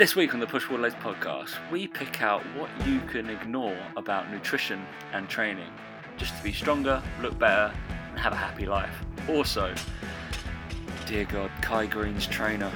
This week on the Push Forward Legs podcast, we pick out what you can ignore about nutrition and training just to be stronger, look better, and have a happy life. Also, dear God, Kai Greene's trainer.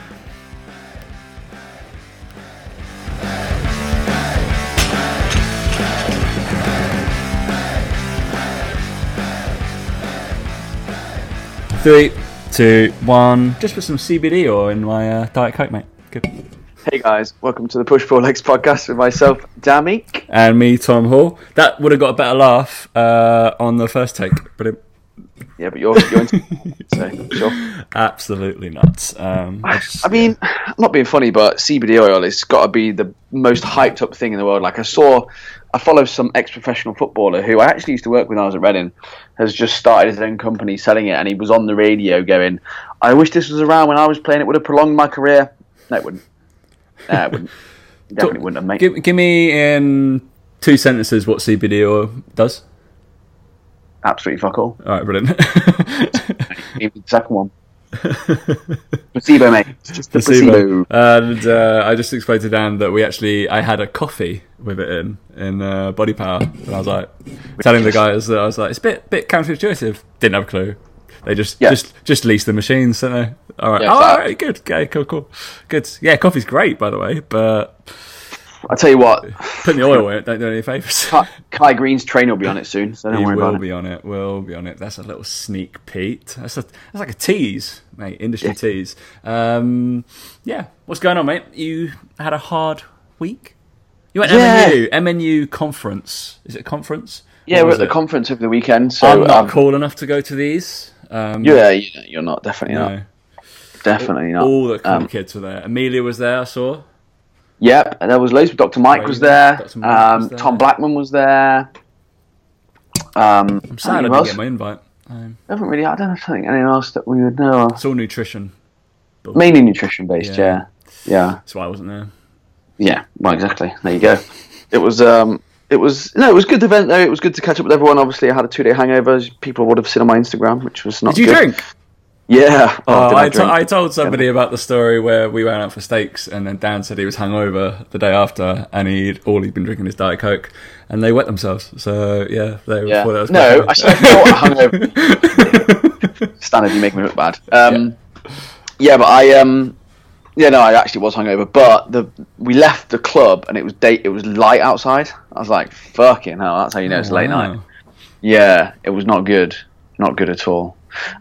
Three, two, one. Just put some CBD oil in my uh, Diet Coke, mate. Good. Hey guys, welcome to the Push Four Legs podcast with myself, Damik. And me, Tom Hall. That would have got a better laugh uh, on the first take, Yeah, but you're you're into so sure. absolutely nuts. Um, I just- I mean, I'm not being funny, but CBD oil has got to be the most hyped up thing in the world. Like I saw, I follow some ex-professional footballer who I actually used to work with when I was at Reading, has just started his own company selling it, and he was on the radio going, "I wish this was around when I was playing. It would have prolonged my career." No, it wouldn't. No, it wouldn't. Definitely wouldn't have, mate. give, give me in two sentences what CBD oil does. Absolutely fuck all. All right, brilliant. Give me the second one. placebo, mate. It's just the placebo. And uh, I just explained to Dan that we actually I had a coffee with it in in uh, Body Power, and I was like telling the guys that I was like it's a bit bit counterintuitive. Didn't have a clue. They just Yeah. just just lease the machines, don't they? All right. Yeah, oh, all good. Okay, cool, cool, good. Yeah, coffee's great, by the way, but I tell you what, putting the oil in it don't do any favors. Kai, Kai Greene's train will be on it soon, so don't He worry about it. will be on it. Will be on it. That's a little sneak peek. That's a that's like a tease, mate. Industry Yeah. tease. Um, yeah. What's going on, mate? You had a hard week. You went Yeah. MNU MNU conference. Is it a conference? Yeah, we're at the it? conference over the weekend, so I'm not um, cool enough to go to these. Um, yeah, you- you're not definitely no. not, definitely not. All the cool Um, kids were there. Amelia was there. I saw. Yep, and there was loads. Dr. Mike was there. Dr. Mike Um, was there. Tom Blackman was there. Um, I'm sad I didn't else? get my invite. Um, I haven't really. I don't think anyone else that we would know. of. it's all nutrition. Mainly nutrition based. Yeah. Yeah, yeah, That's why I wasn't there. yeah. Well, exactly. There you go. It was. Um, it was no. It was a good event though. It was good to catch up with everyone. Obviously, I had a two day hangover. People would have seen on my Instagram, which was not. Did you good. drink? Yeah. Oh, did I, to- I told somebody about the story where we went out for steaks, and then Dan said he was hungover the day after, and he'd all he'd been drinking is Diet Coke, and they wet themselves. So yeah, they Yeah. thought that was No, I said not hungover. Standard, you make me look bad. Um, yeah. but I um, yeah, no, I actually was hungover. But the we left the club and it was date. It was light outside. I was like, "Fucking hell!" That's how you know it's late Wow. night. Yeah, it was not good, not good at all.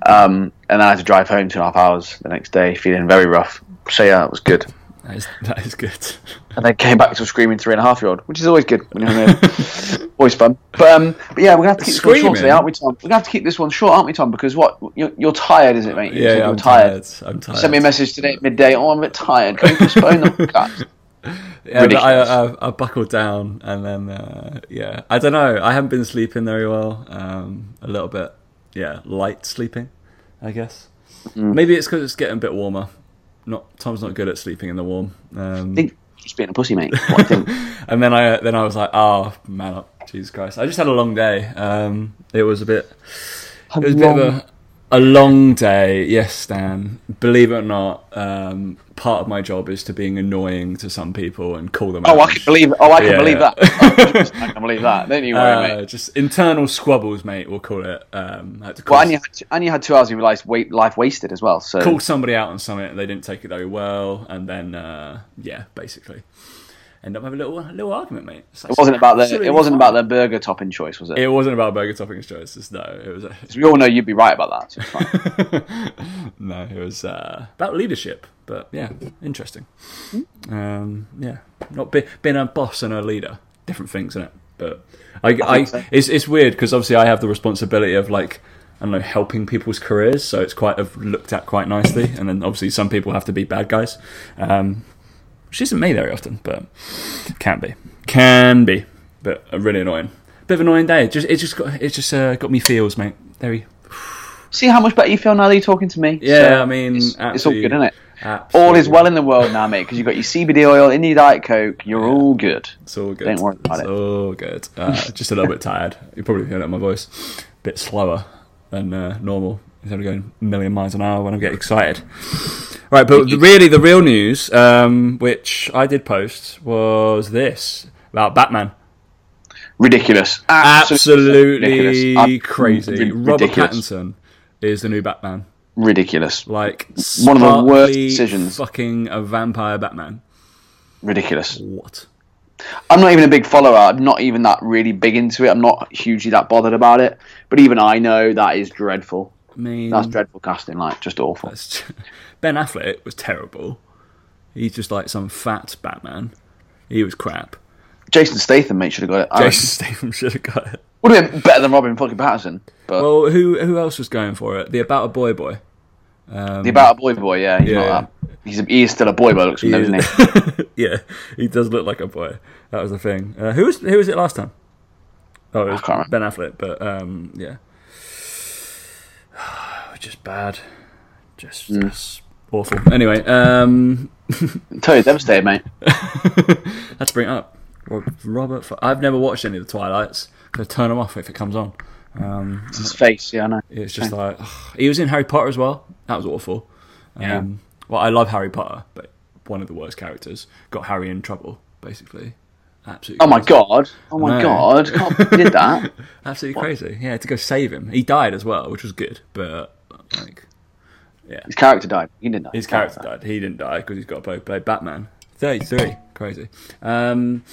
Um, and I had to drive home two and a half hours the next day, feeling very rough. So yeah, it was good. That is, that is good. And then came back to a screaming three and a half year old, which is always good when you're always fun. But um, but yeah, we're gonna have to keep this one short today, aren't we, Tom? We're gonna have to keep this one short, aren't we, Tom? Because what you're, you're tired, is it, mate? You Yeah, I'm tired. tired. I'm tired. Send me a message today at midday. Oh, I'm a bit tired. Can we postpone the podcast? Yeah, I, I, I buckled down, and then uh, yeah, I don't know. I haven't been sleeping very well. Um, a little bit, yeah, light sleeping, I guess. Mm. Maybe it's because it's getting a bit warmer. Not Tom's not good at sleeping in the warm. Um, I think just being a pussy, mate. What I think. and then I then I was like, oh man up, Jesus Christ! I just had a long day. Um, it was a bit, it was a bit of a, a long day. Yes, Stan. Believe it or not, um, part of my job is to being annoying to some people and call them. Oh, out. I can believe. Oh, I can Yeah, believe that. Oh, I can believe that. Don't you worry, Uh, mate. just internal squabbles, mate. We'll call it. Um, had to call, Well, and you had two, and you had two hours of your life, wait, life wasted as well. So call somebody out on something, and they didn't take it very well, and then uh, yeah, basically, end up having a little little argument, mate. Like- it wasn't about the it wasn't fine. about the burger topping choice, was it? It wasn't about burger toppings choices. No, it was. A, we all know you'd be right about that. So no, it was uh, about leadership. But yeah, interesting. Um, yeah, not be, being a boss and a leader, different things, isn't it? But I, I, think so. it's it's weird because obviously I have the responsibility of like I don't know helping people's careers, so it's quite looked at quite nicely. And then obviously some people have to be bad guys, um, which isn't me very often, but can be, can be, but really annoying. Bit of an annoying day. Just it just got it just uh, got me feels, mate. Very See how much better you feel now that you're talking to me. Yeah, So I mean, it's, it's all good, isn't it? absolutely. All is well in the world now, mate, because you've got your CBD oil in your Diet Coke. You're all good. It's all good. Don't worry about it's it. all good. Uh, just a little bit tired. You're probably heard it in my voice. A bit slower than uh, normal. Instead of going a million miles an hour when I get excited. Right, but really, the real news, um, which I did post, was this about Batman. Ridiculous. Absolutely ridiculous. crazy. Ri- Robert ridiculous. Pattinson is the new Batman. Ridiculous. Like One of the worst decisions. Fucking a vampire Batman. Ridiculous. What? I'm not even a big follower. I'm not even that really big into it. I'm not hugely that bothered about it. But even I know that is dreadful. I mean, That's dreadful casting. Like, just awful. Ben Affleck was terrible. He's just like some fat Batman. He was crap. Jason Statham, mate, should have got it. I Jason Statham should have got it. Would have been better than Robin fucking Patterson. But Well, who who else was going for it? The About a Boy Boy. Um, the About a Boy Boy, yeah, he's yeah. not that. He's, a, he is still a boy by looks from is- isn't he? yeah, he does look like a boy. That was the thing. Uh, who was who was it last time? Oh, it was Ben Affleck. But um, yeah, just bad, just, Mm. just awful. Anyway, um, Totally devastated, mate. let's bring it up. Rob- Robert, I've never watched any of the Twilights. I turn them off if it comes on. Um, His face, yeah, I know. it's just like ugh. he was in Harry Potter as well. That was awful. Yeah. Um, well, I love Harry Potter, but one of the worst characters got Harry in trouble. Basically, absolutely. Oh my crazy. god! Oh my No. god! Can't he did that. Absolutely crazy. Yeah, to go save him. He died as well, which was good, but like yeah, His character died. He didn't die. his character died. He didn't die because he's got to play, Batman. Thirty-three, crazy. Um,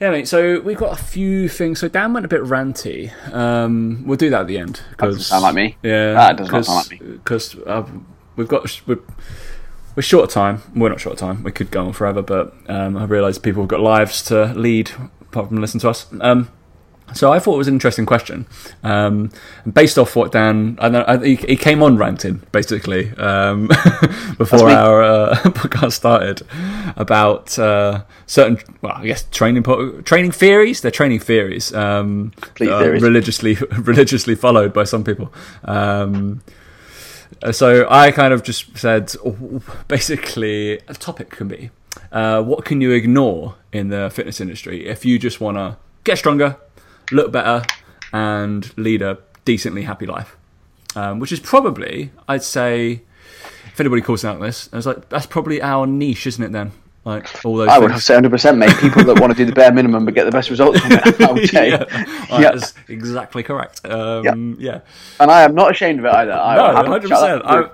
yeah, mate. So we've got a few things. So Dan went a bit ranty. Um, we'll do that at the end. doesn't sound like me. Yeah, That does not sound like me. Because uh, we've got we're, we're short of time. We're not short of time. We could go on forever, but um, I realise people have got lives to lead apart from listen to us. Um, so I thought it was an interesting question, um, based off what Dan. I know I, he, he came on ranting basically um, before our uh, podcast started about uh, certain, well, I guess training training theories. They're training theories, um, theories. religiously religiously followed by some people. So I kind of just said, basically, a topic can be uh, what can you ignore in the fitness industry if you just want to get stronger, look better, and lead a decently happy life. Um, which is probably, I'd say, if anybody calls out this, I was like, that's probably our niche, isn't it? Then, like all those. I would say 100%, mate. People that want to do the bare minimum but get the best results from it. Would yeah, Yeah. that's exactly correct. Um, yeah. And I am not ashamed of it either. I, no, hundred percent. I'm.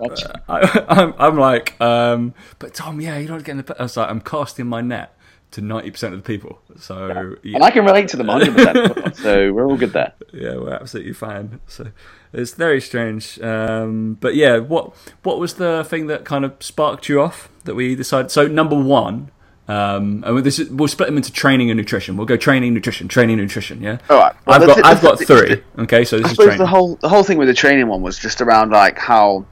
I, I'm, I'm like, um, but Tom, yeah, you're not getting the. I was like, I'm casting my net to ninety percent of the people. So yeah, And I can relate to them 100%. so we're all good there. yeah, we're absolutely fine. So it's very strange. Um, but yeah, what what was the thing that kind of sparked you off that we decided? So number one. Um, and this is, we'll split them into training and nutrition. We'll go training, nutrition, training, nutrition. Yeah. All right. Well, I've got it- I've got that's it. three. Okay, so this I is training. the whole the whole thing with the training one was just around like how,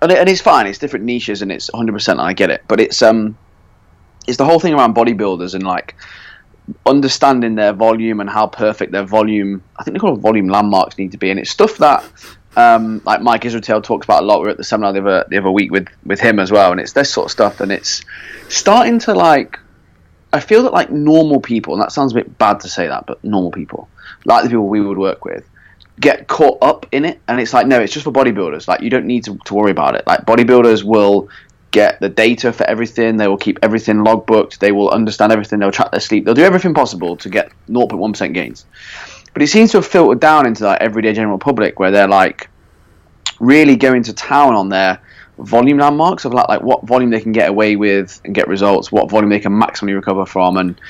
and, it, and it's fine. It's different niches and it's 100. percent I get it, but it's um, it's the whole thing around bodybuilders and like understanding their volume and how perfect their volume. I think they call it volume landmarks need to be, and it's stuff that. Um, like Mike Israetel talks about a lot. We are at the seminar the other, the other week with, with him as well, and it's this sort of stuff, and it's starting to like I feel that like normal people, and that sounds a bit bad to say that, but normal people, like the people we would work with, get caught up in it, and it's like no, it's just for bodybuilders. Like you don't need to, to worry about it. Like bodybuilders will get the data for everything. They will keep everything logbooked. They will understand everything. They'll track their sleep. They'll do everything possible to get 0.1 percent gains. But it seems to have filtered down into that everyday general public, where they're like really going to town on their volume landmarks of like, like what volume they can get away with and get results, what volume they can maximally recover from, and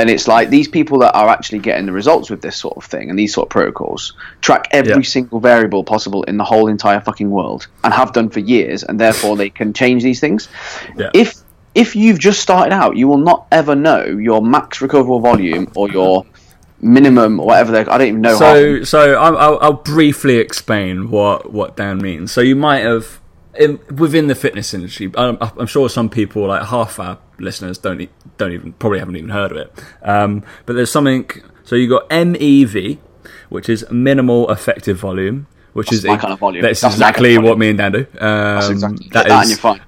and it's like these people that are actually getting the results with this sort of thing and these sort of protocols track every Yeah. single variable possible in the whole entire fucking world and have done for years, and therefore they can change these things. Yeah. If if you've just started out, you will not ever know your max recoverable volume or your minimum or whatever. they- I don't even know. So, so I'll, I'll, I'll briefly explain what what Dan means. So you might have in, within the fitness industry. I'm, I'm sure some people, like half our listeners, don't don't even probably haven't even heard of it. Um, but there's something. So you got MEV, which is minimal effective volume, which That's is my kind of volume. That's, That's exactly kind of what me and Dan do. Um, exactly- that that and you're fine.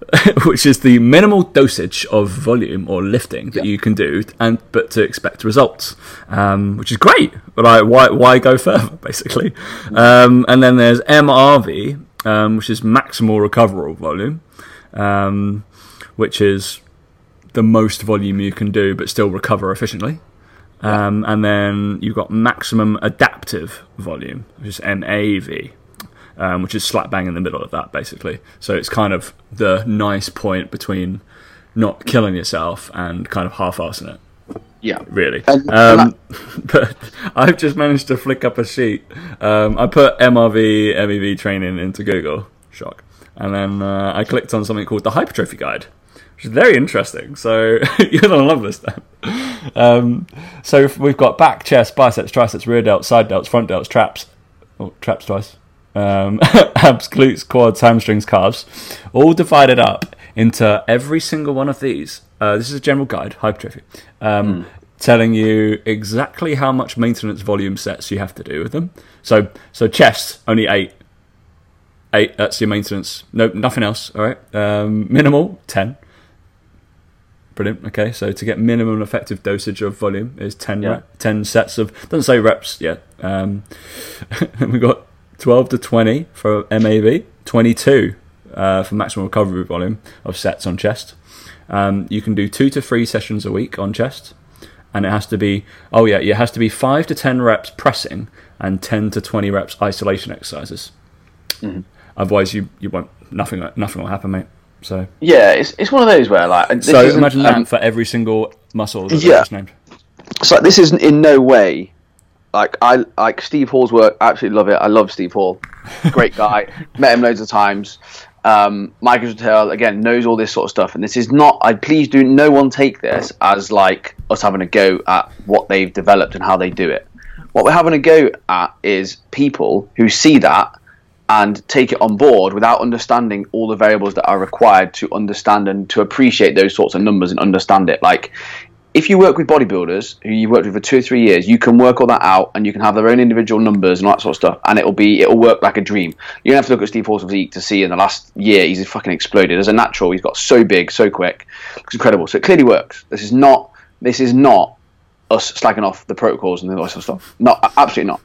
which is the minimal dosage of volume or lifting that you can do, and but to expect results, um, which is great. But I, why why go further, basically? Um, and then there's MRV, um, which is maximal recoverable volume, um, which is the most volume you can do, but still recover efficiently. Um, and then you've got maximum adaptive volume, which is MAV, um, which is slap bang in the middle of that, basically. So it's kind of the nice point between not killing yourself and kind of half-assing it, Yeah. really. Um, but I've just managed to flick up a sheet. Um, I put MRV, MEV training into Google, shock, and then uh, I clicked on something called the Hypertrophy Guide, which is very interesting. So you're gonna love this then. Um, so if we've got back, chest, biceps, triceps, rear delts, side delts, front delts, traps, oh, traps twice, um, abs, glutes, quads, hamstrings, calves, all divided up into every single one of these. Uh, this is a general guide, hypertrophy, um, telling you exactly how much maintenance volume sets you have to do with them. So, so chest only eight, eight. That's your maintenance. No, nothing else. All right. Um, minimal ten. Brilliant. Okay, so to get minimum effective dosage of volume is ten Yeah. rep, ten sets of doesn't say reps yet. Um, we got twelve to twenty for MAV, twenty two uh, for maximum recovery volume of sets on chest. Um, you can do two to three sessions a week on chest, and it has to be oh yeah, it has to be five to ten reps pressing and ten to twenty reps isolation exercises. Otherwise, you you won't nothing nothing will happen, mate. So Yeah, it's, it's one of those where like so isn't, imagine um, that for every single muscle that yeah. Just named. So this is in no way like I like Steve Hall's work. I absolutely love it. I love Steve Hall. Great guy. Met him loads of times. Um, Michael Patel again knows all this sort of stuff, and this is not. I please do no one take this as like us having a go at what they've developed and how they do it. What we're having a go at is people who see that and take it on board without understanding all the variables that are required to understand and to appreciate those sorts of numbers and understand it. Like, if you work with bodybuilders who you've worked with for two or three years, you can work all that out and you can have their own individual numbers and all that sort of stuff, and it'll be it'll work like a dream. You don't have to look at Steve Hall's physique to see in the last year he's fucking exploded as a natural. He's got so big, so quick, it's incredible. So it clearly works. This is not this is not us slagging off the protocols and all that sort of stuff. No, absolutely not.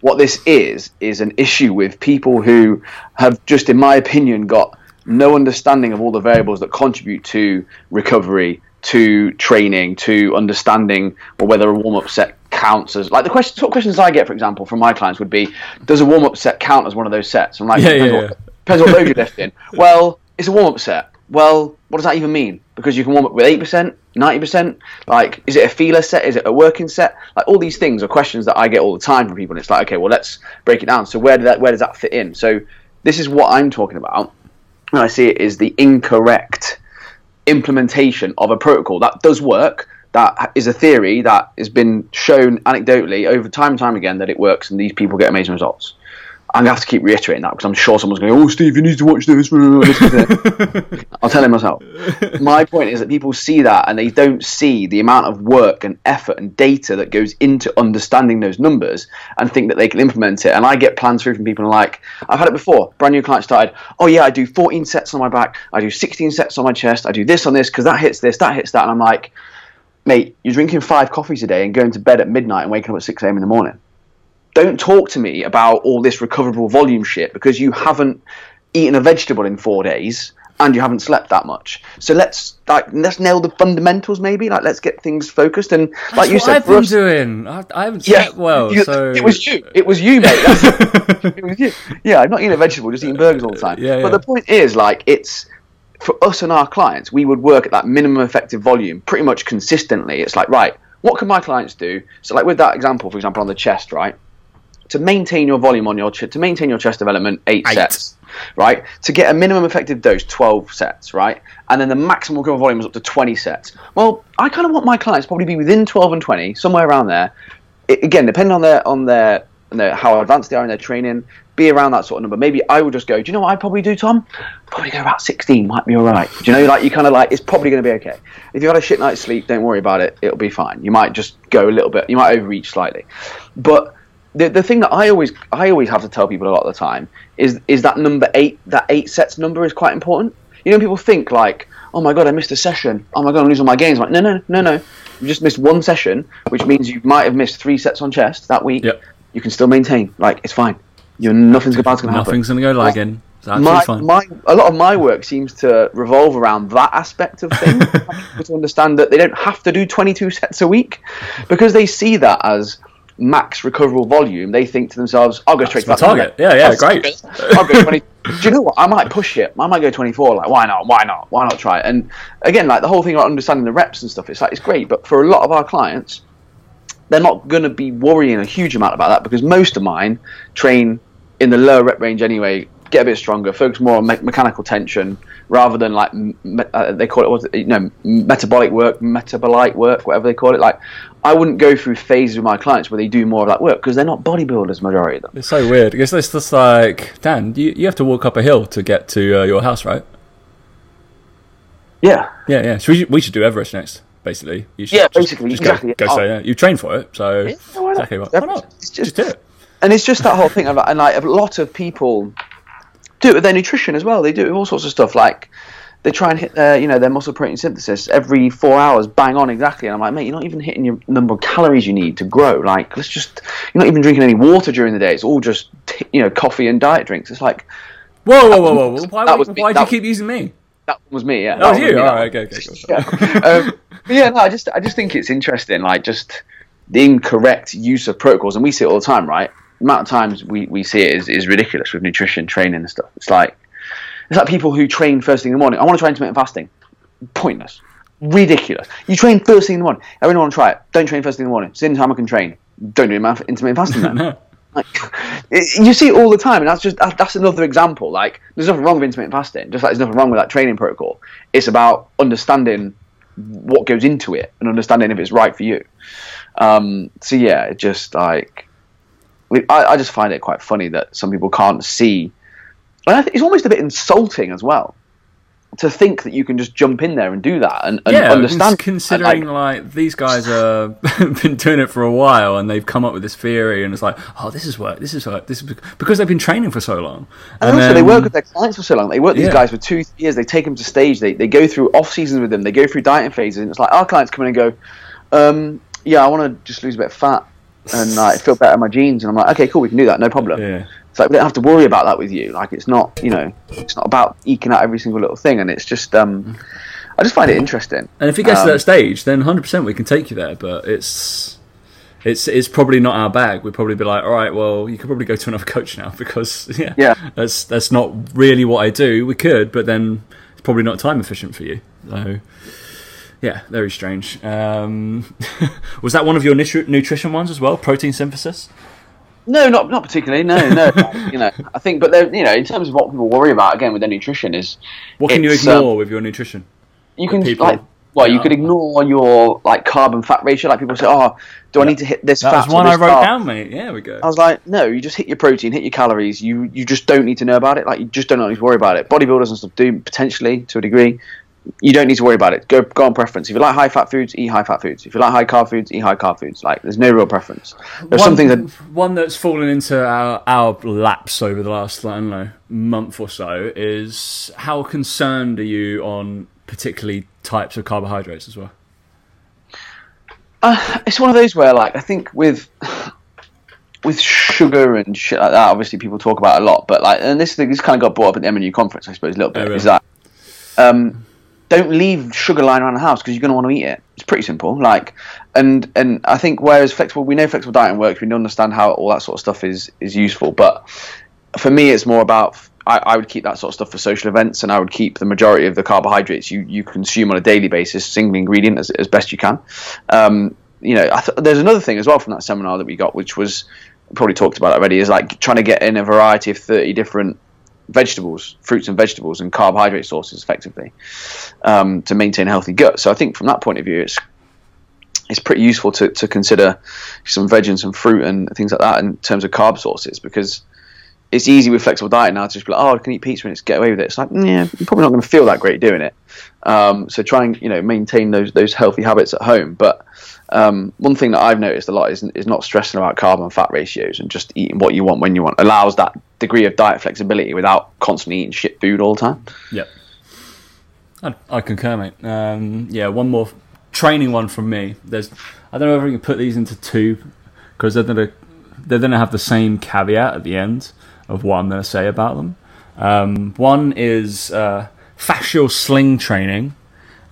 What this is is an issue with people who have just, in my opinion, got no understanding of all the variables that contribute to recovery, to training, to understanding or whether a warm up set counts as like the question. What questions I get, for example, from my clients would be, "Does a warm up set count as one of those sets?" I'm like, Yeah, depends, yeah, what, yeah. depends what load you're lifting. Well, it's a warm up set. Well, what does that even mean? Because you can warm up with eight percent, ninety percent. Like, is it a feeler set? Is it a working set? Like, all these things are questions that I get all the time from people, and it's like, okay, well, let's break it down. So where that where does that fit in? So this is what I'm talking about. And I see it is the incorrect implementation of a protocol that does work. That is a theory that has been shown anecdotally over time and time again that it works, and these people get amazing results. I'm gonna have to keep reiterating that because I'm sure someone's going, "Oh, Steve, you need to watch this." Listen to it. I'll tell him myself. My point is that people see that and they don't see the amount of work and effort and data that goes into understanding those numbers and think that they can implement it. And I get plans through from people like, I've had it before. Brand new client started. Oh yeah, I do 14 sets on my back. I do 16 sets on my chest. I do this on this because that hits this, that hits that, and I'm like, mate, you're drinking five coffees a day and going to bed at midnight and waking up at 6 a.m. in the morning don't talk to me about all this recoverable volume shit because you haven't eaten a vegetable in four days and you haven't slept that much. So let's like let's nail the fundamentals maybe. Like let's get things focused and like you That's what said, I've been us, doing. I, I, haven't yeah, slept well, you- so it was you. It was you, mate. It was you. Yeah, I'm not eating a vegetable, just eating burgers all the time. Yeah, But the point is, like, it's for us and our clients, we would work at that minimum effective volume pretty much consistently. It's like, right, what can my clients do? So, like with that example, for example, on the chest, right? To maintain your volume on your ch- to maintain your chest development, eight, Eight. sets, right? To get a minimum effective dose, twelve sets, right? And then the maximum recoverable volume is up to twenty sets. Well, I kind of want my clients to probably be within twelve and twenty, somewhere around there. I again, depending on their on their, their how advanced they are in their training, be around that sort of number. Maybe I would just go. Do you know what I'd probably do, Tom? Probably go about sixteen. Might be all right. Do you know, like you kind of like it's probably going to be okay. If you had a shit night's sleep, don't worry about it. It'll be fine. You might just go a little bit. You might overreach slightly, but the the thing that I always I always have to tell people a lot of the time is is that number eight that eight sets number is quite important. You know, people think like, oh my god, I missed a session. Oh my god, I'm losing my games. I'm like, no, no, no, no. You just missed one session, which means you might have missed three sets on chest that week. Yep. You can still maintain. Like it's fine. You're nothing's to happen. Nothing's going to go lagging. My, fine. my a lot of my work seems to revolve around that aspect of things. to understand that they don't have to do 22 sets a week because they see that as max recoverable volume. They think to themselves, "I'll go straight to That's that target. Yeah, yeah, I'll- great. I'll go 20. Do you know what? I might push it. I might go 24. Like, why not? Why not? Why not try it? And again, like the whole thing about understanding the reps and stuff, it's like it's great. But for a lot of our clients, they're not going to be worrying a huge amount about that because most of mine train in the lower rep range anyway. Get a bit stronger, focus more on me- mechanical tension rather than like me- uh, they call it, you know, metabolic work, metabolite work, whatever they call it. Like, I wouldn't go through phases with my clients where they do more of that work because they're not bodybuilders, majority of them. It's so weird. Because it's just like, Dan, you, you have to walk up a hill to get to uh, your house, right? Yeah, Yeah, yeah. So we should, we should do Everest next, basically. You should Yeah, basically, just exactly. Go, go Oh. say that. You train for it, so Yeah, why not? exactly. Why not? It's Just, just- do it. and it's just that whole thing of and like a lot of people do it with their nutrition as well. They do it with all sorts of stuff like they try and hit their you know their muscle protein synthesis every four hours, bang on exactly. And I'm like, mate, you're not even hitting your number of calories you need to grow. Like, let's just you're not even drinking any water during the day. It's all just you know coffee and diet drinks. It's like Whoa, whoa, whoa, whoa! Why, was why do you keep using me? that was me. Yeah, That was you. me, All right, okay, okay. Cool. yeah. um, yeah, no, I just I just think it's interesting, like just the incorrect use of protocols, and we see it all the time, right? The amount of times we, we see it is, is ridiculous with nutrition, training, and stuff. It's like it's like people who train first thing in the morning. I want to try intermittent fasting. Pointless, ridiculous. You train first thing in the morning. Everyone want to try it. Don't train first thing in the morning. It's the only time I can train. Don't do intermittent fasting then. No. Like, it, you see it all the time, and that's just that, that's another example. Like, there's nothing wrong with intermittent fasting, just like there's nothing wrong with that training protocol. It's about understanding what goes into it and understanding if it's right for you. Um, so yeah, it just like I, I just find it quite funny that some people can't see. And I think it's almost a bit insulting as well to think that you can just jump in there and do that and, and yeah, understand. considering and, like, these guys have been doing it for a while and they've come up with this theory and it's like, oh, this is work, this is work, this is because they've been training for so long. And, also, they work with their clients for so long. They work with Yeah. these guys for two years. They take them to stage. They, they go through off seasons with them. They go through dieting phases. And it's like our clients come in and go, um, "Yeah, I want to just lose a bit of fat and like feel better in my jeans." And I'm like, "Okay, cool, we can do that, no problem." Yeah. It's like we don't have to worry about that with you. Like it's not, you know, it's not about eking out every single little thing. And it's just, um, I just find it interesting. And if it gets Um, to that stage, then 100% we can take you there. But it's it's it's probably not our bag. We'd probably be like, all right, well, you could probably go to another coach now because yeah, Yeah. that's that's not really what I do. We could, but then it's probably not time efficient for you. So yeah, very strange. Um, was that one of your nutri- nutrition ones as well? Protein synthesis. No, not not particularly. No, no. you know, I think, but you know, in terms of what people worry about again with their nutrition is What can you ignore um, with your nutrition? you can people- like well, you could ignore your like carb and fat ratio. Like people say, oh, do I need to hit this That fat? or one I wrote carb? down, mate. Yeah, we go. I was like, no, you just hit your protein, hit your calories. You you just don't need to know about it. Like you just don't need to worry about it. Bodybuilders and stuff do potentially to a degree. You don't need to worry about it. Go go on preference. If you like high fat foods, eat high fat foods. If you like high carb foods, eat high carb foods. Like there's no real preference. There's one, something that one that's fallen into our, our laps over the last I don't know month or so is how concerned are you on particularly types of carbohydrates as well? Uh, it's one of those where, like, I think with with sugar and shit like that, obviously people talk about it a lot. But like, and this thing, this kind of got brought up at the MNU conference, I suppose, a little bit. Oh, really? Is that um, don't leave sugar lying around the house because you're going to want to eat it. It's pretty simple. Like, and and I think whereas flexible, we know flexible dieting works. We understand how all that sort of stuff is is useful. But for me, it's more about I, I would keep that sort of stuff for social events, and I would keep the majority of the carbohydrates you, you consume on a daily basis, single ingredient as, as best you can. Um, you know, I th- there's another thing as well from that seminar that we got, which was probably talked about already, is like trying to get in a variety of 30 different vegetables, fruits and vegetables, and carbohydrate sources effectively um, to maintain a healthy gut. So I think from that point of view, it's it's pretty useful to, to consider some veg and some fruit and things like that in terms of carb sources because it's easy with flexible diet now to just be like, oh, I can eat pizza and just get away with it. It's like, yeah, you're probably not going to feel that great doing it. Um, so try and you know maintain those those healthy habits at home. But um, one thing that I've noticed a lot is, is not stressing about carb and fat ratios and just eating what you want when you want allows that degree of diet flexibility without constantly eating shit food all the time. Yep. I, I concur, mate. Um, yeah, one more training one from me. There's, I don't know if we can put these into two because they're gonna they're gonna have the same caveat at the end of what I'm gonna say about them. Um, one is uh, fascial sling training.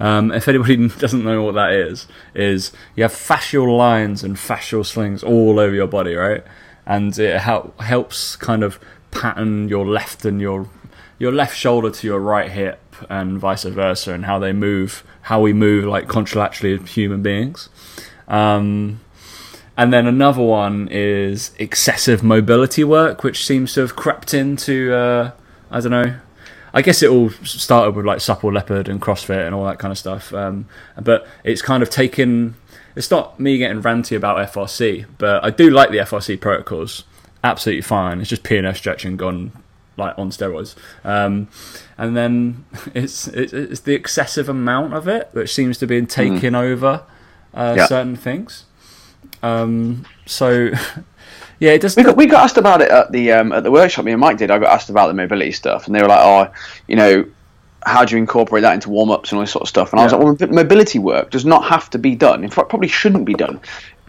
Um, if anybody doesn't know what that is, is you have fascial lines and fascial slings all over your body, right? And it help, helps kind of pattern your left and your your left shoulder to your right hip and vice versa, and how they move, how we move like contralaterally as human beings. Um, and then another one is excessive mobility work, which seems to have crept into uh, I don't know. I guess it all started with like supple leopard and CrossFit and all that kind of stuff. Um, but it's kind of taken. It's not me getting ranty about FRC, but I do like the FRC protocols. Absolutely fine. It's just PNF stretching gone like on steroids. Um, and then it's, it's, it's the excessive amount of it which seems to be taking mm. over uh, yeah. certain things. Um, so yeah, it does. We got, we got asked about it at the um, at the workshop. Me and Mike did. I got asked about the mobility stuff, and they were like, "Oh, you know, how do you incorporate that into warm ups and all this sort of stuff?" And I was like, "Well, mobility work does not have to be done. In fact, probably shouldn't be done."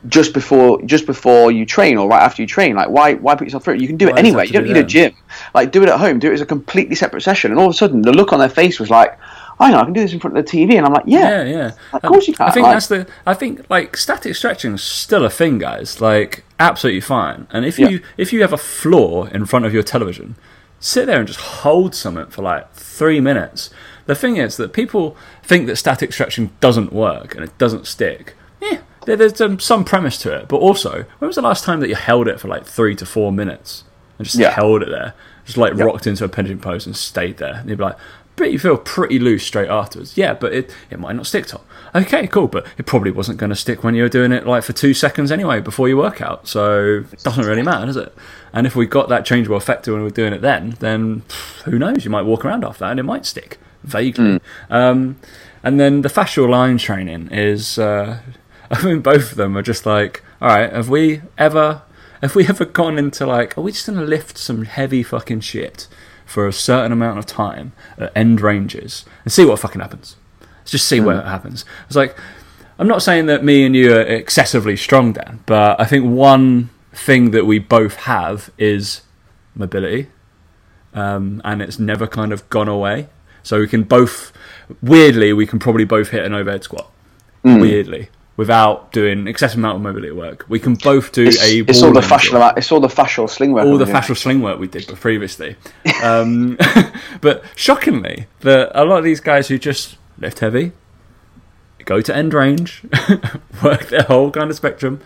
Just before, just before you train, or right after you train, like why, why put yourself through it? You can do it anyway. You don't need a gym. Like, do it at home. Do it as a completely separate session. And all of a sudden, the look on their face was like, I know I can do this in front of the TV, and I'm like, yeah, yeah, yeah. Of course you can. I think like, that's the. I think like static stretching is still a thing, guys. Like absolutely fine. And if you if you have a floor in front of your television, sit there and just hold something for like three minutes. The thing is that people think that static stretching doesn't work and it doesn't stick. Yeah, there's um, some premise to it, but also, when was the last time that you held it for like three to four minutes and just yeah. held it there, just like yep. rocked into a pendulum pose and stayed there? And you'd be like, but you feel pretty loose straight afterwards. Yeah, but it, it might not stick, Tom. Okay, cool, but it probably wasn't going to stick when you were doing it like for two seconds anyway before your workout. So it doesn't really matter, does it? And if we got that changeable effector when we are doing it then, then who knows? You might walk around after that and it might stick vaguely. Mm. Um, and then the fascial line training is, uh, I mean, both of them are just like, all right, have we ever, have we ever gone into like, are we just going to lift some heavy fucking shit? For a certain amount of time at end ranges and see what fucking happens. Let's just see mm. what happens. It's like I'm not saying that me and you are excessively strong, Dan, but I think one thing that we both have is mobility, um, and it's never kind of gone away. So we can both, weirdly, we can probably both hit an overhead squat. Mm. Weirdly, without doing excessive amount of mobility work. We can both do it's, a. It's all the fascial. It's all the fascial sling work. All the fascial sling work we did previously. um, but shockingly, that a lot of these guys who just lift heavy, go to end range, work their whole kind of spectrum,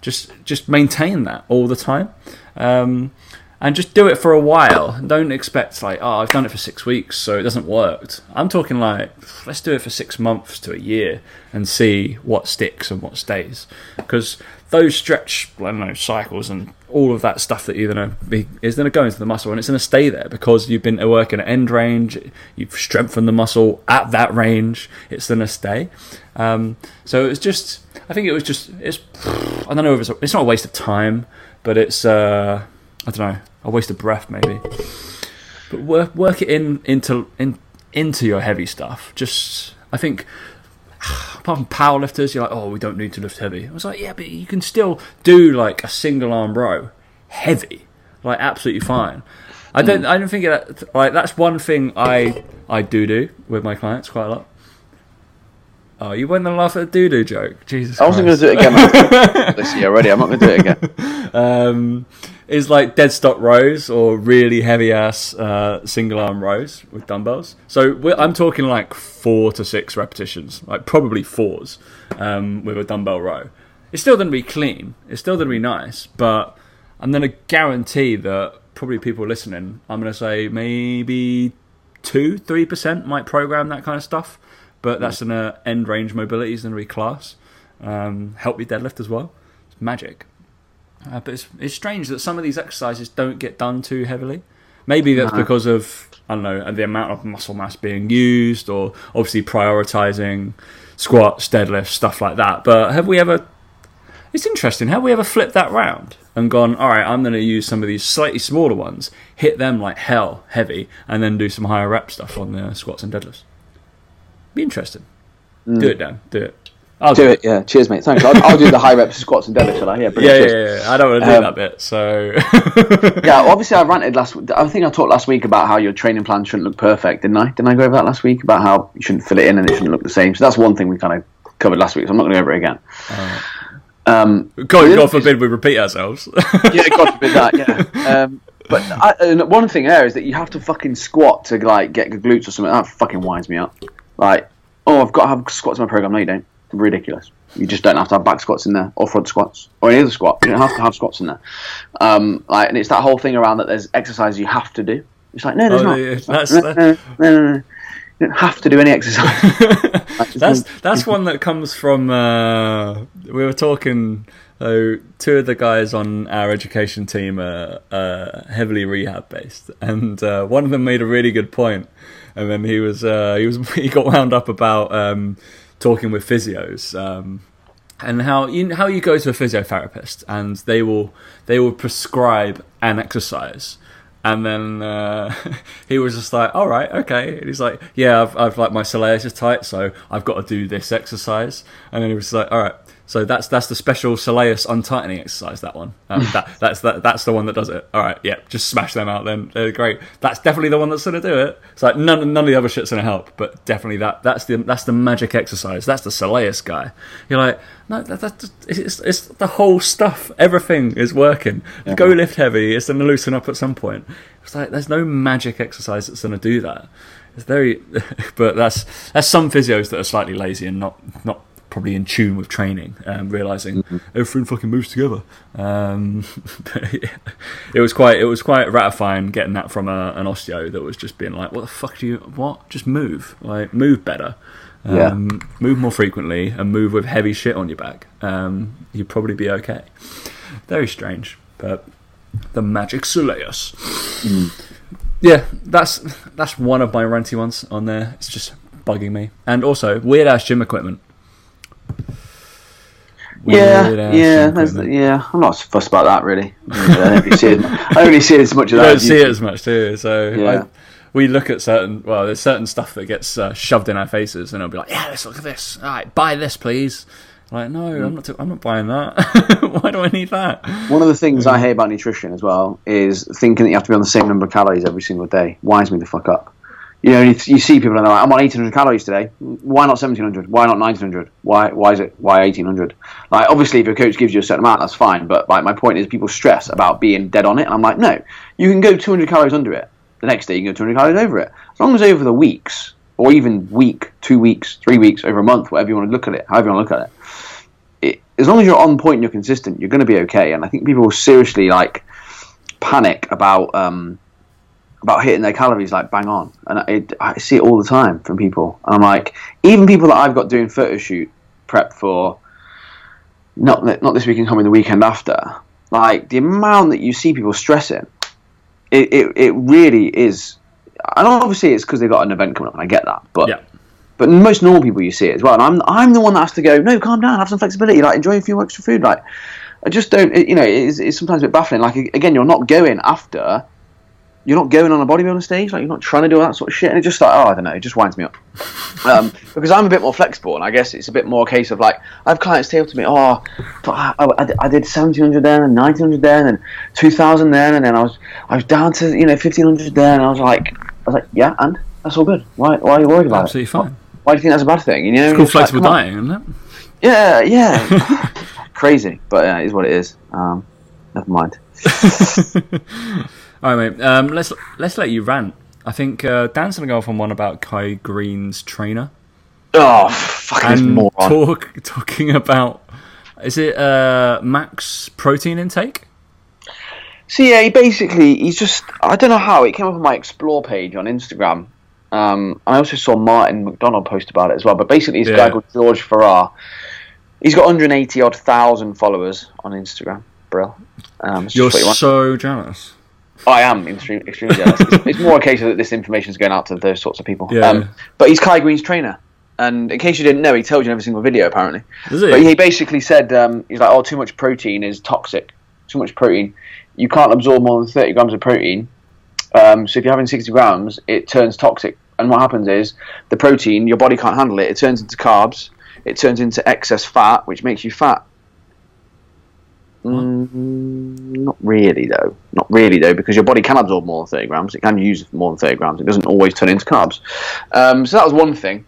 just just maintain that all the time. Um, and just do it for a while. Don't expect like, oh, I've done it for six weeks, so it doesn't work. I'm talking like, let's do it for six months to a year and see what sticks and what stays. Because those stretch, I don't know, cycles and all of that stuff that you're gonna be is gonna go into the muscle and it's gonna stay there because you've been working at end range, you've strengthened the muscle at that range. It's gonna stay. Um, so it's just, I think it was just, it's, I don't know if it's, it's not a waste of time, but it's. Uh, I don't know, a waste of breath maybe. But work work it in into in into your heavy stuff. Just I think apart from powerlifters, you're like, oh, we don't need to lift heavy. I was like, yeah, but you can still do like a single arm row, heavy, like absolutely fine. I don't, I don't think that like that's one thing I I do do with my clients quite a lot. Oh, you went and laugh at a doo doo joke. Jesus. I wasn't going to do it again this year already. I'm not going to do it again. Um, is like dead stop rows or really heavy ass uh, single arm rows with dumbbells. So I'm talking like four to six repetitions, like probably fours um, with a dumbbell row. It's still going to be clean. It's still going to be nice, but I'm going to guarantee that probably people listening, I'm going to say maybe two, three percent might program that kind of stuff but that's an uh, end range mobility is going to be class. Um, help your deadlift as well. It's magic. Uh, but it's, it's strange that some of these exercises don't get done too heavily. Maybe that's no. because of I don't know the amount of muscle mass being used, or obviously prioritizing squats, deadlifts, stuff like that. But have we ever? It's interesting. Have we ever flipped that round and gone? All right, I'm going to use some of these slightly smaller ones, hit them like hell, heavy, and then do some higher rep stuff on the squats and deadlifts. Be interesting. Do it, Dan. Do it. I'll Do it, yeah. Cheers, mate. Thanks. I'll, I'll do the high reps, squats, and deadlifts. shall I? Yeah, Yeah, yeah, yeah, I don't want to do Um, that bit. So Yeah, obviously I ranted last. I think I talked last week about how your training plan shouldn't look perfect, didn't I? Didn't I go over that last week about how you shouldn't fill it in and it shouldn't look the same? So that's one thing we kind of covered last week. So I'm not going to go over it again. Um, God, God forbid we repeat ourselves. yeah, God forbid that. Yeah. Um, but I, one thing there is that you have to fucking squat to like get good glutes or something. That fucking winds me up. Like, oh, I've got to have squats in my program. No, you don't. Ridiculous. You just don't have to have back squats in there or front squats or any other squat. You don't have to have squats in there. Um, like, and it's that whole thing around that there's exercise you have to do. It's like no, there's Oh, not. yeah, that's- no, no, no, no, no. You don't have to do any exercise. That's that's one that comes from. Uh, we were talking. Uh, two of the guys on our education team are uh, heavily rehab based, and uh, one of them made a really good point. And then he was uh, he was he got wound up about um, talking with physios. Um, and how you how you go to a physiotherapist and they will they will prescribe an exercise and then uh, he was just like all right okay and he's like yeah I've, I've like my soleus is tight so I've got to do this exercise and then he was like all right so that's that's the special soleus untightening exercise that one um, that that's that, that's the one that does it all right yeah just smash them out then they're great that's definitely the one that's going to do it it's like none, none of the other shit's going to help but definitely that that's the that's the magic exercise that's the soleus guy you're like no, that, that's it's, it's the whole stuff. Everything is working. Go lift heavy. It's going to loosen up at some point. It's like there's no magic exercise that's going to do that. It's very, but that's that's some physios that are slightly lazy and not not probably in tune with training, um, realizing everything fucking moves together. Um, yeah, it was quite it was quite ratifying getting that from a, an osteo that was just being like, what the fuck do you what? Just move, like move better. Yeah. Um, move more frequently and move with heavy shit on your back. Um, you'd probably be okay. Very strange, but the magic Soleus. Yeah, that's that's one of my renty ones on there. It's just bugging me, and also weird ass gym equipment. Yeah, yeah, yeah. I'm not fussed about that really. I don't really see it. I really see it as much of You that. don't see you- it as much, you? So Yeah. I, we look at certain. Well, there's certain stuff that gets uh, shoved in our faces, and it'll be like, "Yeah, let's look at this. All right, buy this, please." Like, no, Mm. I'm not. I'm not buying that. Why do I need that? One of the things I hate about nutrition as well is thinking that you have to be on the same number of calories every single day. Winds me the fuck up. You know, you, see people and they're like, "I'm on 1,800 calories today. Why not 1,700? Why not 1,900? Why why is it why 1,800?" Like, obviously, if your coach gives you a certain amount, that's fine. But like, my point is, people stress about being dead on it, and I'm like, no, you can go 200 calories under it. The next day, you can go 200 calories over it. As long as over the weeks, or even week, two weeks, three weeks, over a month, whatever you want to look at it, however you want to look at it it, as long as you're on point and you're consistent, you're going to be okay. And I think people seriously like panic about um, about hitting their calories like bang on, and it, I see it all the time from people. And I'm like, even people that I've got doing photo shoot prep for, not not this weekend, coming the weekend after. Like the amount that you see people stressing, it it, it really is. And obviously, it's because they've got an event coming up, and I get that. But Yeah. but most normal people you see it as well. And I'm I'm the one that has to go. No, calm down. Have some flexibility. Like enjoy a few extra food. Like I just don't. It, you know, it's, it's sometimes a bit baffling. Like again, you're not going after. You're not going on a bodybuilding stage. Like you're not trying to do all that sort of shit. And it just like oh I don't know. It just winds me up. Um, because I'm a bit more flexible, and I guess it's a bit more a case of like I have clients say to me, oh, but I, I, I did- 1700 there and 1900 there and 2000 there, and then I was I was down to you know 1500 there, and I was like I was like yeah, and that's all good. Why why are you worried about Absolutely it? fine. Why do you think that's a bad thing? You know, It's called It's like, flexible on. dieting, isn't it? Yeah, yeah. Crazy, but yeah, it is what it is. Um, never mind. All right, mate. Um, let's let's let you rant. I think uh, Dan's gonna go off on one about Kai Greene's trainer Oh, fucking and moron. talk talking about is it uh, max protein intake? So yeah, he basically he's just I don't know how it came up on my explore page on Instagram. Um, I also saw Martin MacDonald post about it as well. But basically, this Yeah. guy called George Farah. He's got 180 odd thousand followers on Instagram. Brill. Um, You're what you want. so jealous. I am extreme, extremely jealous. It's, it's more a case of that this information is going out to those sorts of people. Yeah. Um, but he's Kai Greene's trainer. And in case you didn't know, he tells you in every single video apparently. Does he? But he basically said um, he's like, oh, too much protein is toxic. Too much protein, you can't absorb more than thirty grams of protein. Um, so if you're having sixty grams, it turns toxic. And what happens is the protein, your body can't handle it. It turns into carbs. It turns into excess fat, which makes you fat. Mm, not really, though. Not really, though, because your body can absorb more than 30 grams. It can use more than 30 grams. It doesn't always turn into carbs. Um, so that was one thing.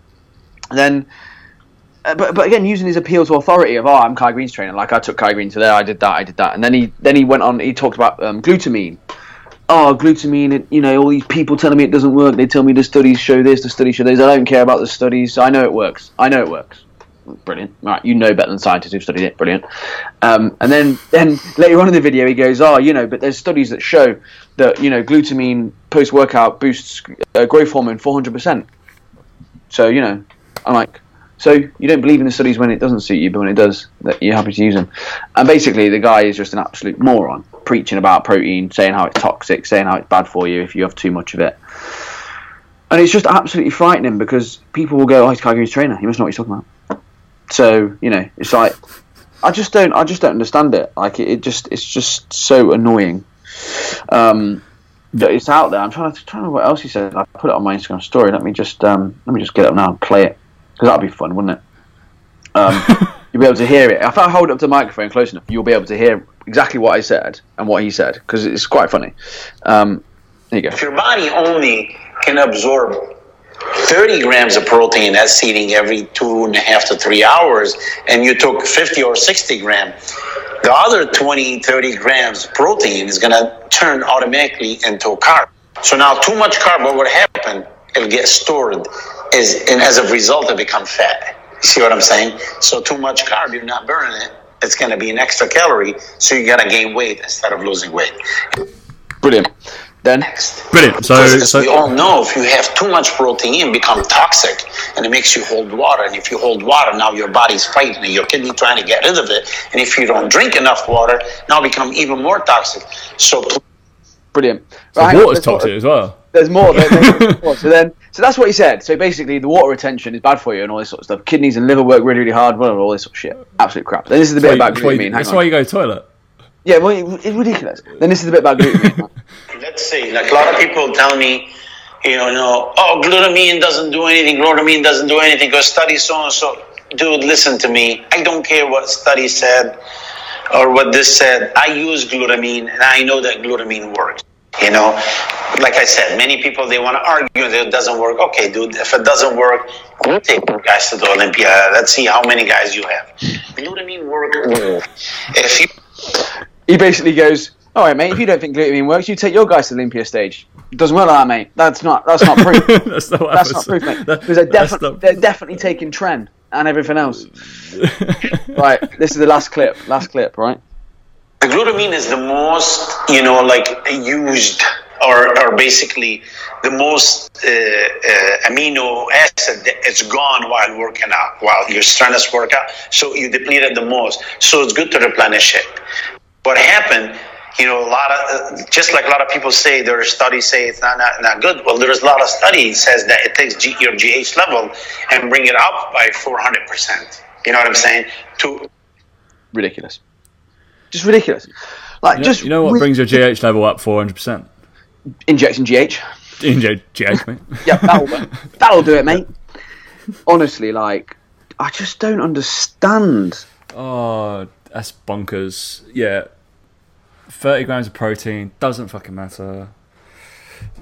Then, uh, but, but again, using his appeal to authority of, oh, I'm Kai Greene's trainer. Like, I took Kai Greene to there, I did that, I did that. And then he then he went on, he talked about um, glutamine. Oh, glutamine, it, you know, all these people telling me it doesn't work. They tell me the studies show this, the studies show this. I don't care about the studies. I know it works. I know it works brilliant. Right, you know better than scientists who've studied it. Brilliant. Um, and then, then later on in the video, he goes, "Oh, you know, but there's studies that show that you know glutamine post workout boosts uh, growth hormone 400 percent. So you know, I'm like, so you don't believe in the studies when it doesn't suit you, but when it does, that you're happy to use them. And basically, the guy is just an absolute moron, preaching about protein, saying how it's toxic, saying how it's bad for you if you have too much of it. And it's just absolutely frightening because people will go, "Oh, he's Greene's trainer. He must know what he's talking about." So you know, it's like I just don't, I just don't understand it. Like it, it just, it's just so annoying. Um, that it's out there. I'm trying to trying to what else he said. I put it on my Instagram story. Let me just um, let me just get up now and play it because that'd be fun, wouldn't it? Um, you'll be able to hear it. If I hold up the microphone close enough, you'll be able to hear exactly what I said and what he said because it's quite funny. Um, there you go. If your body only can absorb 30 grams of protein that's eating every two and a half to three hours, and you took 50 or 60 gram, the other 20, 30 grams protein is going to turn automatically into a carb. So now too much carb, what would happen? It'll get stored, is, and as a result, it become fat. You see what I'm saying? So too much carb, you're not burning it. It's going to be an extra calorie, so you're going to gain weight instead of losing weight. Brilliant. Then Brilliant. So, Because as we all know, if you have too much protein, it become toxic, and it makes you hold water. And if you hold water, now your body's fighting, and your kidney trying to get rid of it. And if you don't drink enough water, now become even more toxic. So brilliant. so Right, hang on, water's there's toxic as well. There's more. There- there's more. So then, so that's what he said. So basically, the water retention is bad for you and all this sort of stuff. Kidneys and liver work really, really hard. Blah, blah, blah, all this sort of shit. Absolute crap. Then this is the bit about That's why, glutamine. That's on. why you go to the toilet. Yeah, well, it- it's ridiculous. Then this is the bit about glutamine. let's see. like a lot of people tell me, you know, no, oh, glutamine doesn't do anything. Glutamine doesn't do anything. Go study so and so. Dude, listen to me. I don't care what study said or what this said. I use glutamine, and I know that glutamine works. You know, like I said, many people they want to argue that it doesn't work. Okay, dude, if it doesn't work, we'll take guys to the Olympia. Let's see how many guys you have. Glutamine work. If you he basically goes, "All right, mate. If you don't think glutamine works, you take your guys to the Olympia stage. It doesn't work like that, mate. That's not. That's not proof. that's not what that's not proof, mate. Because they're, defi- not- they're definitely taking tren and everything else. right. This is the last clip. Last clip. Right. The glutamine is the most, you know, like used or, or basically the most uh, uh, amino acid that it's gone while working out, while your strenuous workout. So you deplete it the most. So it's good to replenish it. What happened, you know, a lot of, uh, just like a lot of people say, there are studies say it's not, not, not good. Well, there's a lot of studies says that it takes G, your GH level and bring it up by 400%. You know what I'm saying? To Ridiculous. Just ridiculous. Like You know, just you know what with- brings your GH level up 400%? injecting GH. In J- GH, mate. Yeah, that'll, that'll do it, mate. Honestly, like, I just don't understand. Oh, that's bonkers. Yeah. 30 grams of protein doesn't fucking matter.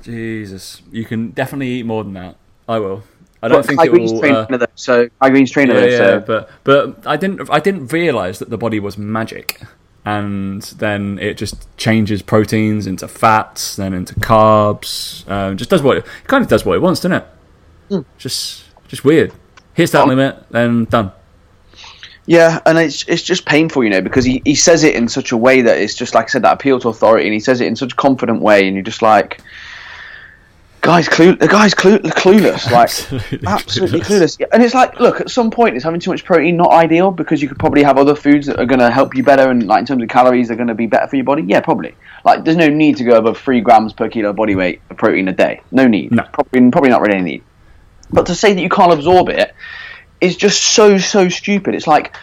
Jesus. You can definitely eat more than that. I will. I don't think Kai it will. trainer uh, though, so Kai Greene's trainer yeah, yeah, so but but I didn't I didn't realize that the body was magic, and then it just changes proteins into fats, then into carbs. Um, just does what it, it kind of does what it wants, doesn't it? Hmm. Just just weird. Hits that Um, limit, then done. Yeah, and it's it's just painful, you know, because he, he says it in such a way that it's just like I said, that appeal to authority, and he says it in such a confident way, and you're just like, guys, clue, the guy's clue, clueless, like Absolutely absolutely clueless. clueless. And it's like, look, at some point, is having too much protein not ideal because you could probably have other foods that are going to help you better, and like in terms of calories, they're going to be better for your body. Yeah, probably. Like, there's no need to go above three grams per kilo body weight of protein a day. No need. No. Probably, probably not really any need. But to say that you can't absorb it is just so so stupid. It's like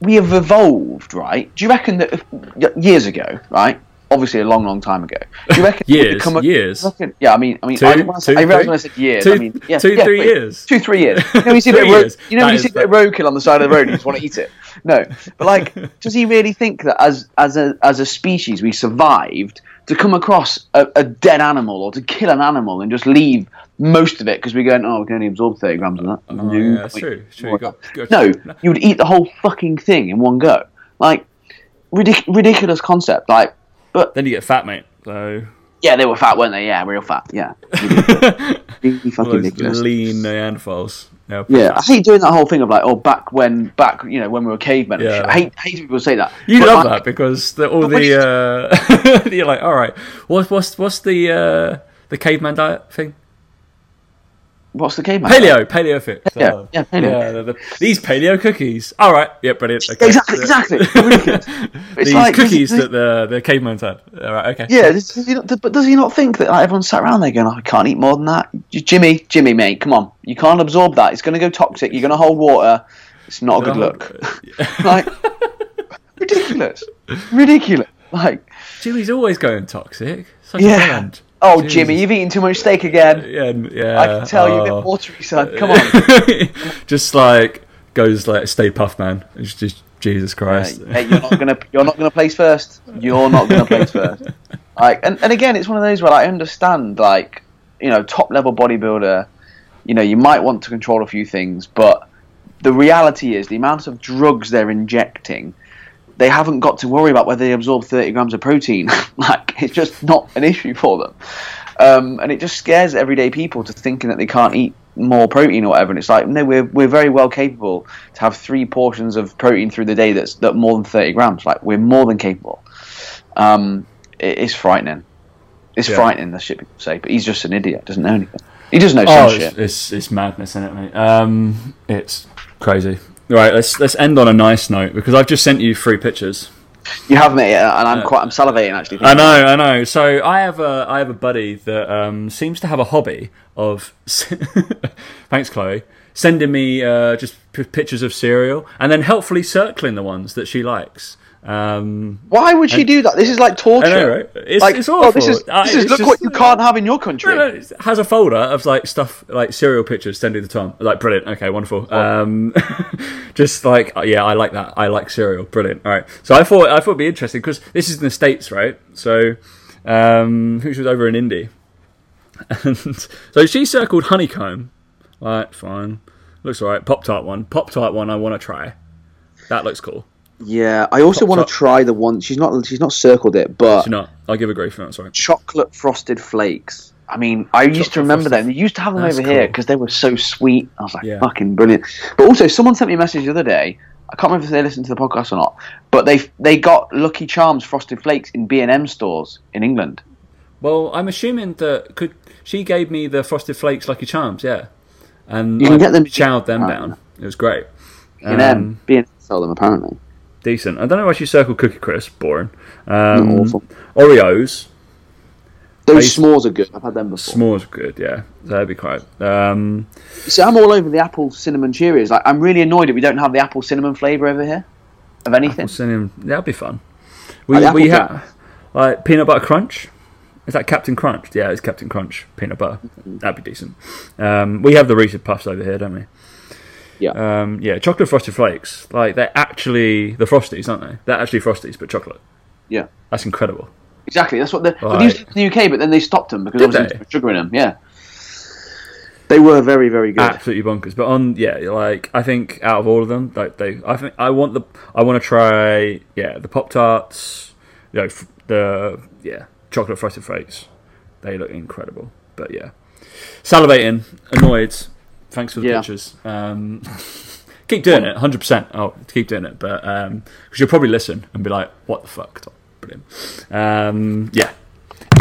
we have evolved, right? Do you reckon that if, years ago, right? Obviously, a long, long time ago. Do you reckon Years, up- years. reckon- yeah, I mean, I mean, Two, I, when I, two, I when I said years. Two- I mean, yeah, two, yeah, three years. Two, three years. You know, you see a bit of ro- years. you know, That you see a bit roadkill on the side of the road, you just want to eat it. No, but like, does he really think that as as a as a species we survived to come across a, a dead animal or to kill an animal and just leave most of it because we're going, oh, we can only absorb thirty grams of that. Oh, No, yeah, that's true. True. You got, got- no, you would eat the whole fucking thing in one go. Like, ridic- ridiculous concept. Like, but Then you get fat, mate. So yeah, they were fat, weren't they? Yeah, real fat. Yeah, really fucking ridiculous. lean Neanderthals. Yeah. Yeah, I hate doing that whole thing of like, oh, back when, back, you know, when we were cavemen. Yeah. I hate, hate people say that. You But, love like, that because the, all the uh, you're like, all right, what's what's what's the uh, the caveman diet thing? What's the caveman? Paleo, paleo fit. Paleo, yeah, paleo. Yeah, the, the, these paleo cookies. All right, yeah, brilliant. Okay. Exactly, exactly. These like, cookies does- that the the caveman had. All right, okay. Yeah, does, does he not, but does he not think that like, everyone sat around there going, oh, I can't eat more than that? Jimmy, Jimmy, mate, come on. You can't absorb that. It's going to go toxic. You're going to hold water. It's not a good look. like, ridiculous. Ridiculous. Like, Jimmy's always going toxic. Such Yeah. a friend. Oh, Jesus. Jimmy, you've eaten too much steak again. Uh, yeah, yeah. I can tell oh. been watery, son. Come on. just like goes like Stay Puft Man. It's just Jesus Christ. Hey, you're not gonna you're not gonna place first. You're not gonna place first. Like, and, and again, it's one of those where I understand, like, you know, top level bodybuilder. You know, you might want to control a few things, but the reality is the amount of drugs they're injecting. They haven't got to worry about whether they absorb 30 grams of protein. like, it's just not an issue for them. Um, and it just scares everyday people to thinking that they can't eat more protein or whatever. And it's like, no, we're, we're very well capable to have three portions of protein through the day that's that more than 30 grams. Like, we're more than capable. Um, it, it's frightening. It's Yeah. frightening, the shit people say, but he's just an idiot, doesn't know anything. He doesn't know Oh, some it's, shit. it's it's madness, isn't it, mate? Um, it's crazy. Right, let's let's end on a nice note because I've just sent you three pictures. You have me, uh, and I'm quite, I'm salivating actually. I know, I know. So I have a I have a buddy that um, seems to have a hobby of. thanks, Chloe. Sending me uh, just pictures of cereal and then helpfully circling the ones that she likes. Um, Why would she do that? This is like torture. I know, right? It's, like, it's oh, awful. this is, I- this is look just- what you can't have in your country. No, no, it has a folder of like stuff like cereal pictures sending to Tom. Like brilliant. Okay, wonderful. Um, just like uh, yeah, I like that. I like cereal. Brilliant. All right. So I thought I thought it'd be interesting because this is in the states, right? So um, who was over in Indy, and so she circled honeycomb. Right, fine. Looks alright. Pop tart one. Pop tart one. I want to try. That looks cool. Yeah, I also want to try the one. She's not. She's not circled it, but you not? I'll give a grief for that. Sorry. chocolate frosted flakes. I mean, I used to remember frosted- them. They used to have them That's over here because they were so sweet. I was like, Yeah. fucking brilliant. But also, someone sent me a message the other day. I can't remember if they listened to the podcast or not, but they they got Lucky Charms frosted flakes in B and M stores in England. Well, I'm assuming that could she gave me the frosted flakes Lucky Charms, yeah, and You can I get them- chowed them down. It was great, B and M, um, B and M sell them apparently. Decent. I don't know why she circled Cookie Crisp, boring. Um, awful. Oreos, Those s'mores are good. I've had them before. s'mores, are good, yeah, that'd be quite. Um, See, I'm all over the apple cinnamon Cheerios. Like, I'm really annoyed that we don't have the apple cinnamon flavour over here of anything. Apple cinnamon, that'd be fun. We Like we have like peanut butter crunch. Is that Captain Crunch? Yeah, it's Captain Crunch peanut butter. That'd be decent. Um, we have the Reese's Puffs over here, don't we? Yeah. Um, yeah, chocolate frosted flakes. Like they're actually the frosties, aren't they? They're actually frosties, but chocolate. Yeah. That's incredible. Exactly. That's what the, well, Right. they used to in the UK, but then they stopped them because Did obviously they? there was sugar in them. Yeah. They were very, very good. Absolutely bonkers. But on yeah, like I think out of all of them, like they, I think I want the, I want to try yeah the pop tarts, you know, f- the yeah chocolate frosted flakes. They look incredible. But yeah, salivating, annoyed. Thanks for the Yeah. pictures. Um, keep doing it, hundred percent. Oh, keep doing it. But because you'll probably listen and be like, "What the fuck?" Brilliant. Um, yeah,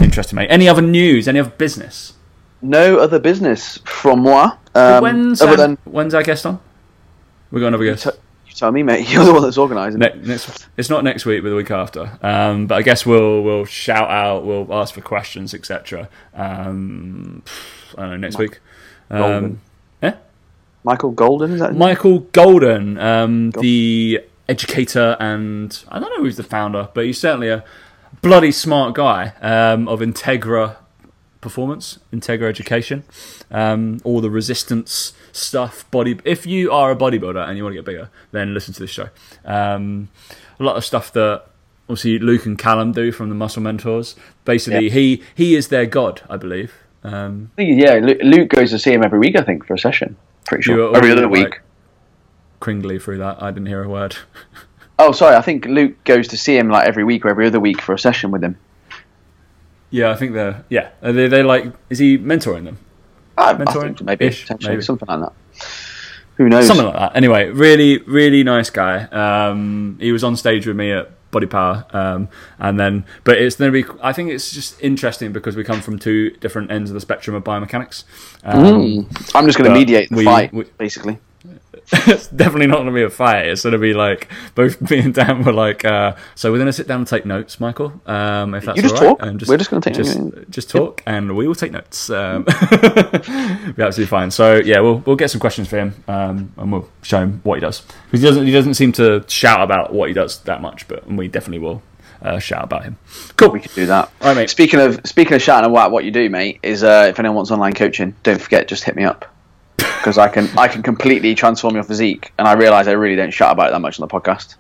interesting, mate. Any other news? Any other business? No other business from moi. Um, when's other um, than when's our guest on? We got another guest. t- you tell me, mate. You're the one that's organising. Ne- next, it's not next week, but the week after. Um, but I guess we'll we'll shout out, we'll ask for questions, etc. Um, I don't know next week. Um, Goldman. yeah, Michael Golden is that? Michael Golden, um, the educator, and I don't know who's the founder, but he's certainly a bloody smart guy um, of Integra Performance, Integra Education, um, all the resistance stuff. Body. If you are a bodybuilder and you want to get bigger, then listen to this show. Um, a lot of stuff that obviously Luke and Callum do from the Muscle Mentors. Basically, Yeah. he he is their god, I believe. Um, yeah, Luke goes to see him every week, I think, for a session. Pretty sure. Every other like- week. cringly through that, I didn't hear a word. Oh, sorry. I think Luke goes to see him like every week or every other week for a session with him. Yeah, I think they're yeah. Are they they like is he mentoring them? I Mentoring? maybe, Ish, potentially, maybe. something like that. Who knows? Something like that. Anyway, really really nice guy. Um, he was on stage with me at Body Power, um, and then but it's going to be. I think it's just interesting because we come from two different ends of the spectrum of biomechanics. Um, Mm. I'm just going to mediate the we- fight, we- basically. It's definitely not going to be a fight. It's going to be like both me and Dan were like, uh, so we're going to sit down and take notes, Michael. Um, if that's You just all right. talk. And We're just gonna take just, notes. Just talk, and we will take notes. Um, be absolutely fine. So yeah, we'll we'll get some questions for him, um, and we'll show him what he does because he doesn't he doesn't seem to shout about what he does that much, but we definitely will uh, shout about him. Cool. We could do that. All right, mate. Speaking of speaking of shouting about what you do, mate, is uh, if anyone wants online coaching, don't forget, just hit me up because I can I can completely transform your physique, and I realise I really don't shout about it that much on the podcast.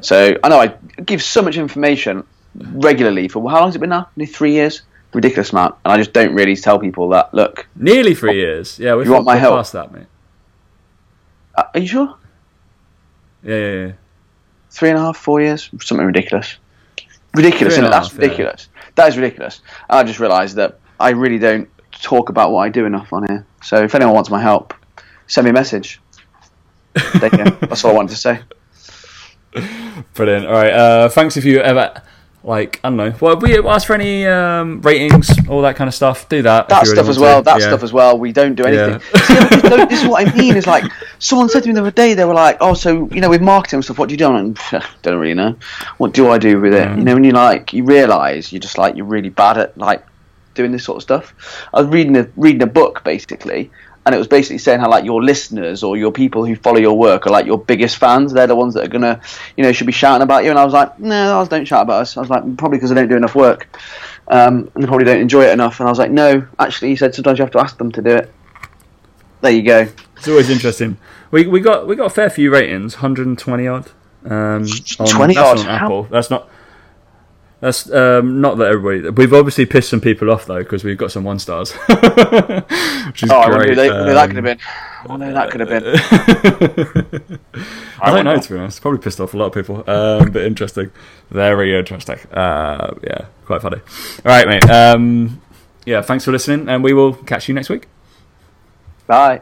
So I know I give so much information regularly for how long has it been now? Nearly three years, ridiculous amount, and I just don't really tell people that. Look, Nearly three years. Yeah, we've You want my help? past that, mate. uh, are you sure? Yeah, yeah, yeah. Three and a half, four years, something ridiculous. Ridiculous, Three isn't it? That's half, yeah. ridiculous. That is ridiculous. And I just realised that I really don't talk about what I do enough on here. So if anyone wants my help, send me a message. There you go. That's all I wanted to say. Brilliant. All right. Uh, thanks if you ever like I don't know. Well, we ask for any um, ratings, all that kind of stuff. Do that. That really stuff as well. to. That Yeah. stuff as well. We don't do anything. Yeah. See, I this is what I mean. Is like someone said to me the other day. They were like, "Oh, so you know, with marketing and stuff, what do you do?" I'm like, "Don't really know. What do I do with it?" Mm. You know, when you like, you realise you're just like you're really bad at like doing this sort of stuff. I was reading a reading a book basically, and it was basically saying how like your listeners or your people who follow your work are like your biggest fans. They're the ones that are gonna, you know, should be shouting about you. And I was like, no, I don't shout about us. I was like, probably because I don't do enough work, um, and they probably don't enjoy it enough. And I was like, no, actually, he said sometimes you have to ask them to do it. There you go. It's always interesting. We we got we got a fair few ratings, 120 odd. Um, on, 20 that's odd? on Apple. That's not. That's um, not that everybody. We've obviously pissed some people off though because we've got some one stars, which is Oh, I wonder great. who, they, who that Um, could have been. I know that could have been. I don't know to be honest. Probably pissed off a lot of people. Um, but interesting, very interesting. Uh, yeah, quite funny. All right, mate. Um, yeah, thanks for listening, and we will catch you next week. Bye.